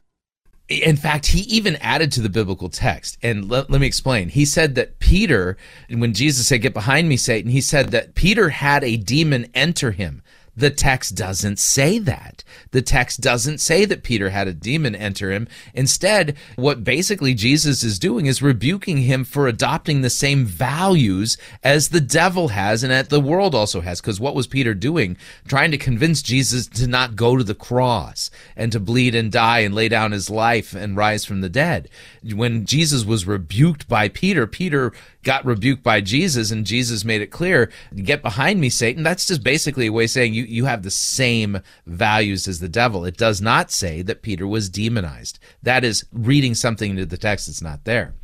In fact, he even added to the biblical text. And let, let, me explain. He said that Peter, when Jesus said, Get behind me, Satan, he said that Peter had a demon enter him. The text doesn't say that. The text doesn't say that Peter had a demon enter him. Instead, what basically Jesus is doing is rebuking him for adopting the same values as the devil has and that the world also has. Because what was Peter doing? Trying to convince Jesus to not go to the cross and to bleed and die and lay down his life and rise from the dead. When Jesus was rebuked by Peter, Peter got rebuked by Jesus and Jesus made it clear, get behind me, Satan. That's just basically a way of saying you, you have the same values as the devil. It does not say that Peter was demonized. That is reading something into the text that's not there.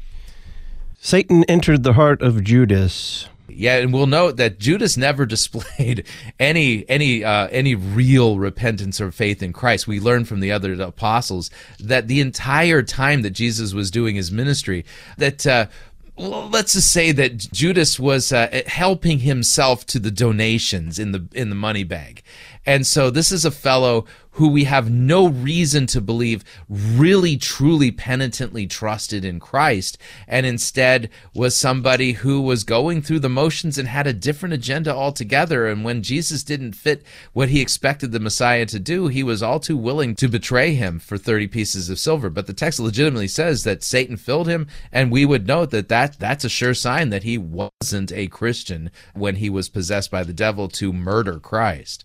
Satan entered the heart of Judas. Yeah, and we'll note that Judas never displayed any any uh, any real repentance or faith in Christ. We learn from the other apostles that the entire time that Jesus was doing his ministry, that uh, let's just say that Judas was uh, helping himself to the donations in the in the money bag, and so this is a fellow who we have no reason to believe really truly penitently trusted in Christ and instead was somebody who was going through the motions and had a different agenda altogether. And when Jesus didn't fit what he expected the Messiah to do he was all too willing to betray him for 30 pieces of silver. But the text legitimately says that Satan filled him and we would note that, that that's a sure sign that he wasn't a Christian when he was possessed by the devil to murder Christ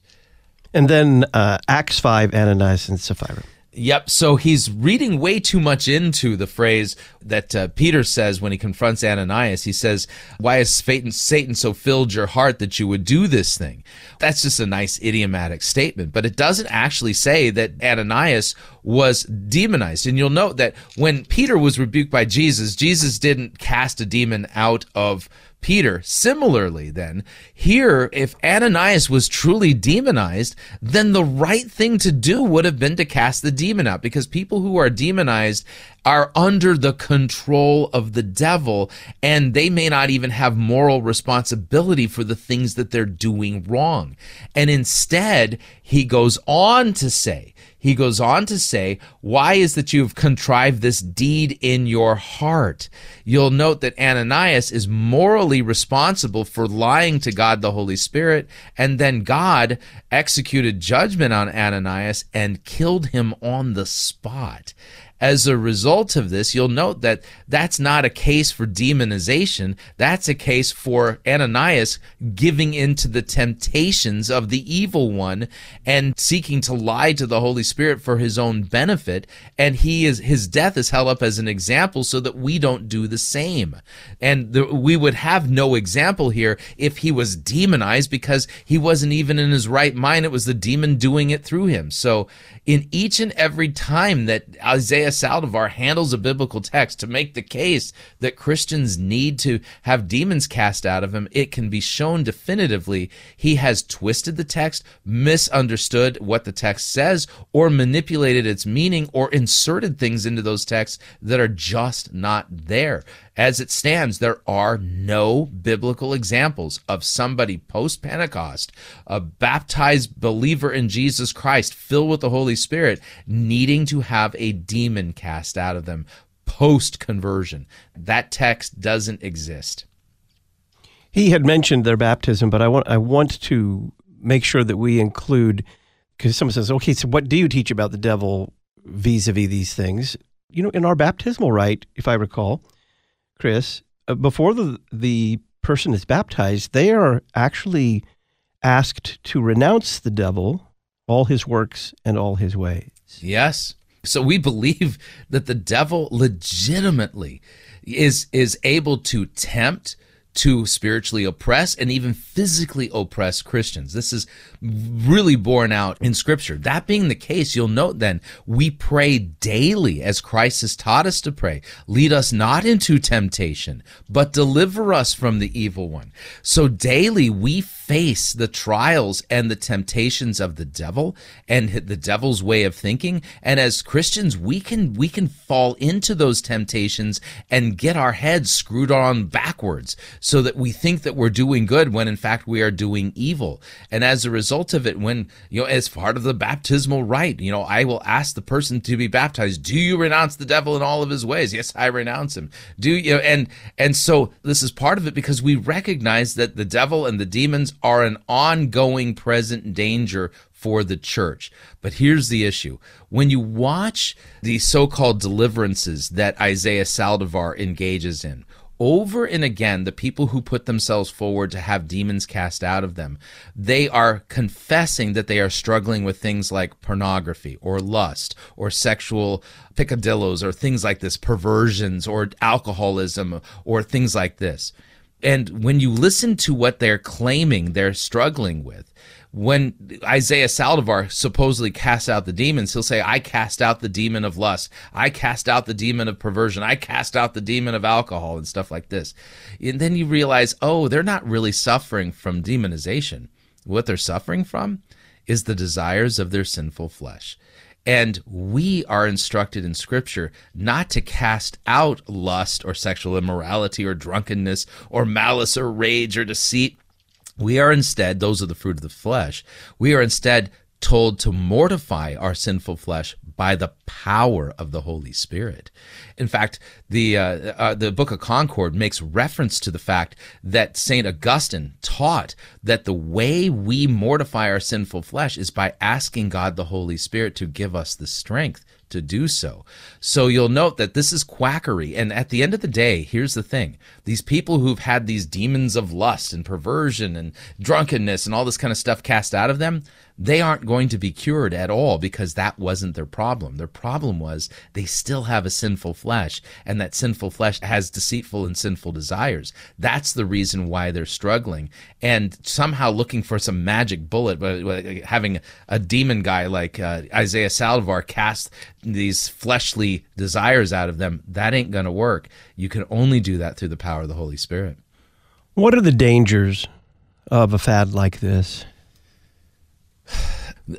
and then uh, Acts 5, Ananias and Sapphira. Yep. So he's reading way too much into the phrase that uh, Peter says when he confronts Ananias. He says, Why has Satan, Satan so filled your heart that you would do this thing? That's just a nice idiomatic statement, but it doesn't actually say that Ananias was demonized. And you'll note that when Peter was rebuked by Jesus, Jesus didn't cast a demon out of Peter. Similarly, then, here, if Ananias was truly demonized, then the right thing to do would have been to cast the demon out because people who are demonized are under the control of the devil and they may not even have moral responsibility for the things that they're doing wrong. And instead, he goes on to say, he goes on to say, Why is that you've contrived this deed in your heart? You'll note that Ananias is morally responsible for lying to God the Holy Spirit, and then God executed judgment on Ananias and killed him on the spot. As a result of this, you'll note that that's not a case for demonization. That's a case for Ananias giving into the temptations of the evil one and seeking to lie to the Holy Spirit for his own benefit. And he is, his death is held up as an example so that we don't do the same. And the, we would have no example here if he was demonized because he wasn't even in his right mind. It was the demon doing it through him. So in each and every time that Isaiah Saldivar handles a biblical text to make the case that Christians need to have demons cast out of him, it can be shown definitively he has twisted the text, misunderstood what the text says, or manipulated its meaning, or inserted things into those texts that are just not there. As it stands, there are no biblical examples of somebody post Pentecost, a baptized believer in Jesus Christ, filled with the Holy Spirit, needing to have a demon cast out of them post conversion. That text doesn't exist. He had mentioned their baptism, but I want I want to make sure that we include because someone says, "Okay, so what do you teach about the devil vis-a-vis these things?" You know, in our baptismal rite, if I recall, Chris, uh, before the the person is baptized, they are actually asked to renounce the devil, all his works and all his ways. Yes. So we believe that the devil legitimately is is able to tempt to spiritually oppress and even physically oppress Christians. This is really borne out in scripture. That being the case, you'll note then we pray daily as Christ has taught us to pray. Lead us not into temptation, but deliver us from the evil one. So daily we face the trials and the temptations of the devil and the devil's way of thinking. And as Christians, we can, we can fall into those temptations and get our heads screwed on backwards so that we think that we're doing good when in fact we are doing evil. And as a result of it, when, you know, as part of the baptismal rite, you know, I will ask the person to be baptized, do you renounce the devil in all of his ways? Yes, I renounce him. Do you and, and so this is part of it because we recognize that the devil and the demons are an ongoing present danger for the church. But here's the issue. When you watch the so-called deliverances that Isaiah Saldivar engages in, over and again, the people who put themselves forward to have demons cast out of them, they are confessing that they are struggling with things like pornography or lust or sexual picadillos or things like this, perversions or alcoholism or things like this. And when you listen to what they're claiming they're struggling with, when Isaiah Saldivar supposedly casts out the demons, he'll say, I cast out the demon of lust. I cast out the demon of perversion. I cast out the demon of alcohol and stuff like this. And then you realize, oh, they're not really suffering from demonization. What they're suffering from is the desires of their sinful flesh. And we are instructed in Scripture not to cast out lust or sexual immorality or drunkenness or malice or rage or deceit. We are instead, those are the fruit of the flesh, we are instead told to mortify our sinful flesh by the power of the Holy Spirit. In fact, the uh, uh, the Book of Concord makes reference to the fact that Saint Augustine taught that the way we mortify our sinful flesh is by asking God the Holy Spirit to give us the strength to do so. So you'll note that this is quackery. And at the end of the day, here's the thing these people who've had these demons of lust and perversion and drunkenness and all this kind of stuff cast out of them, they aren't going to be cured at all because that wasn't their problem. Their problem was they still have a sinful flesh, and that sinful flesh has deceitful and sinful desires. That's the reason why they're struggling. And somehow looking for some magic bullet, having a demon guy like uh, Isaiah Saldivar cast these fleshly desires out of them, that ain't going to work. You can only do that through the power of the Holy Spirit. What are the dangers of a fad like this?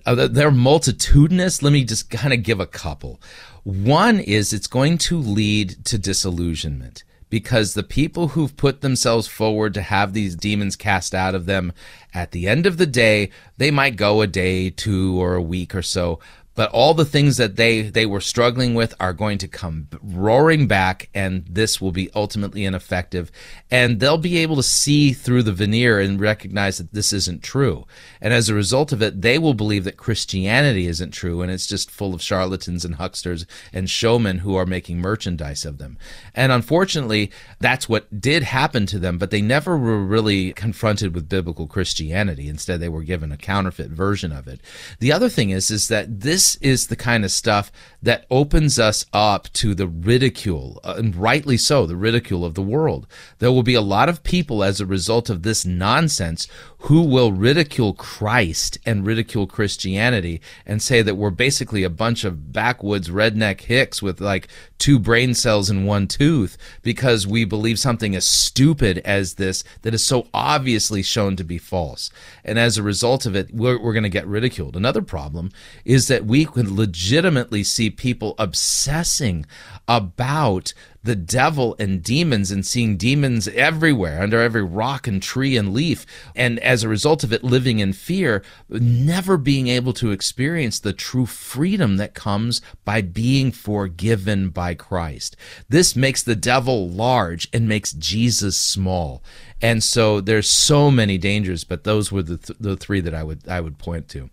Uh, they're multitudinous. Let me just kind of give a couple. One is it's going to lead to disillusionment because the people who've put themselves forward to have these demons cast out of them, at the end of the day, they might go a day, two, or a week or so, but all the things that they they were struggling with are going to come roaring back and this will be ultimately ineffective. And they'll be able to see through the veneer and recognize that this isn't true. And as a result of it they will believe that christianity isn't true and it's just full of charlatans and hucksters and showmen who are making merchandise of them. And unfortunately that's what did happen to them but they never were really confronted with biblical christianity. Instead they were given a counterfeit version of it. The other thing is is that this this is the kind of stuff that opens us up to the ridicule, uh, and rightly so, the ridicule of the world. There will be a lot of people as a result of this nonsense who will ridicule Christ and ridicule Christianity and say that we're basically a bunch of backwoods redneck hicks with like two brain cells in one tooth because we believe something as stupid as this that is so obviously shown to be false. And as a result of it, we're, we're going to get ridiculed. Another problem is that we can legitimately see people obsessing about the devil and demons and seeing demons everywhere under every rock and tree and leaf. And as a result of it, living in fear, never being able to experience the true freedom that comes by being forgiven by Christ. This makes the devil large and makes Jesus small. And so there's so many dangers, but those were the, th- the three that I would I would point to.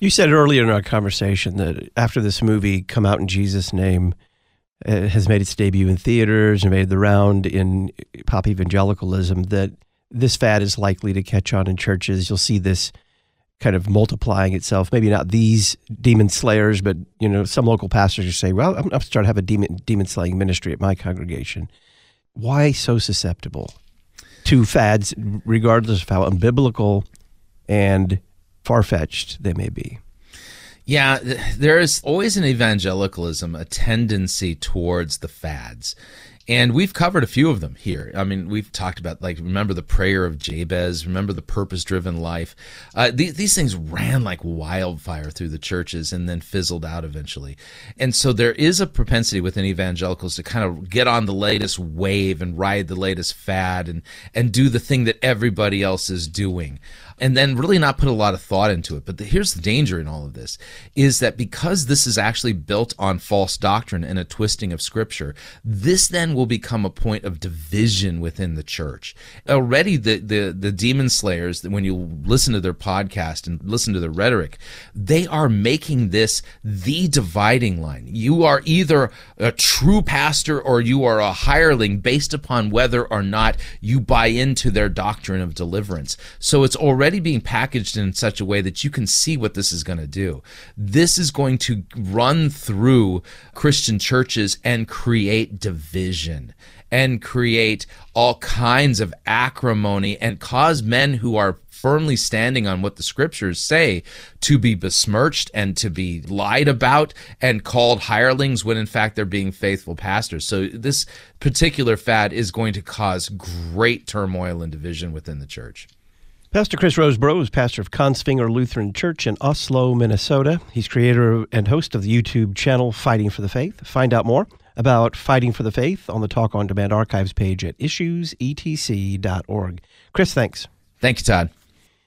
You said earlier in our conversation that after this movie, Come Out in Jesus' Name, uh, has made its debut in theaters and made the round in pop evangelicalism, that this fad is likely to catch on in churches. You'll see this kind of multiplying itself. Maybe not these demon slayers, but you know, some local pastors are saying, "Well, I'm, I'm starting to have a demon demon slaying ministry at my congregation." Why so susceptible to fads, regardless of how unbiblical and far fetched they may be? Yeah, there is always in evangelicalism a tendency towards the fads. And we've covered a few of them here. I mean, we've talked about, like, remember the prayer of Jabez, remember the purpose driven life. Uh, these, these things ran like wildfire through the churches and then fizzled out eventually. And so there is a propensity within evangelicals to kind of get on the latest wave and ride the latest fad and, and do the thing that everybody else is doing and then really not put a lot of thought into it. But the, here's the danger in all of this is that because this is actually built on false doctrine and a twisting of scripture, this then will become a point of division within the church. Already the the, the demon slayers, when you listen to their podcast and listen to their rhetoric, they are making this the dividing line. You are either a true pastor or you are a hireling based upon whether or not you buy into their doctrine of deliverance. So it's already already being packaged in such a way that you can see what this is going to do. This is going to run through Christian churches and create division and create all kinds of acrimony and cause men who are firmly standing on what the scriptures say to be besmirched and to be lied about and called hirelings when in fact they're being faithful pastors. So this particular fad is going to cause great turmoil and division within the church. Pastor Chris Rosebrough is pastor of Kongsvinger Lutheran Church in Oslo, Minnesota. He's creator and host of the YouTube channel Fighting for the Faith. Find out more about Fighting for the Faith on the Talk on Demand archives page at issuesetc.org. Chris, thanks. Thank you, Todd.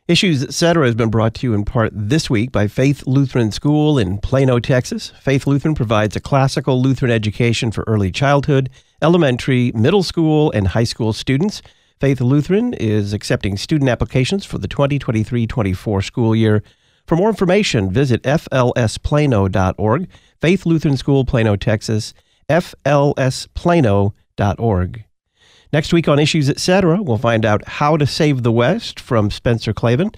Issues Etc. has been brought to you in part this week by Faith Lutheran School in Plano, Texas. Faith Lutheran provides a classical Lutheran education for early childhood, elementary, middle school, and high school students. Faith Lutheran is accepting student applications for the 2023 24 school year. For more information, visit flsplano.org, Faith Lutheran School, Plano, Texas, flsplano.org. Next week on Issues Etc., we'll find out how to save the West from Spencer Klavan.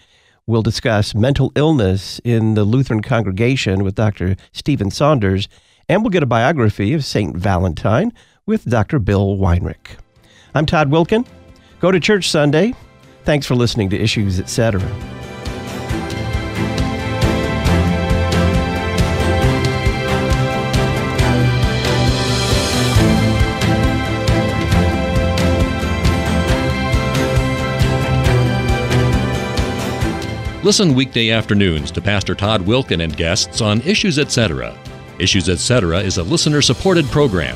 We'll discuss mental illness in the Lutheran congregation with Dr. Stephen Saunders, and we'll get a biography of St. Valentine with Dr. Bill Weinrich. I'm Todd Wilken. Go to church Sunday. Thanks for listening to Issues, etc. Listen weekday afternoons to Pastor Todd Wilken and guests on Issues Etc. Issues Etc. is a listener supported program.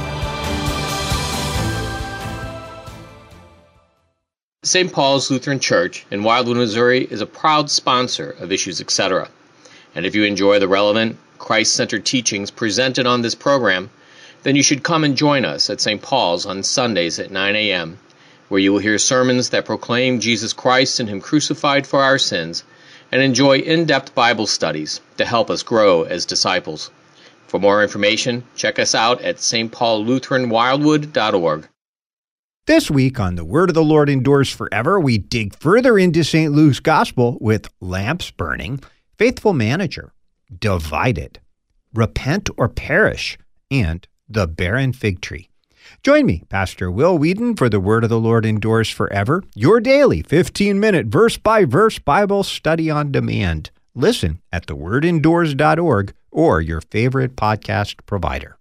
St. Paul's Lutheran Church in Wildwood, Missouri is a proud sponsor of Issues Etc. And if you enjoy the relevant, Christ centered teachings presented on this program, then you should come and join us at St. Paul's on Sundays at 9 a.m., where you will hear sermons that proclaim Jesus Christ and Him crucified for our sins, and enjoy in depth Bible studies to help us grow as disciples. For more information, check us out at stpaullutheranwildwood.org. This week on The Word of the Lord Endures Forever, we dig further into St. Luke's Gospel with lamps burning, faithful manager, divided, repent or perish, and the barren fig tree. Join me, Pastor Will Weedon, for The Word of the Lord Endures Forever, your daily 15 minute verse by verse Bible study on demand. Listen at thewordendures.org or your favorite podcast provider.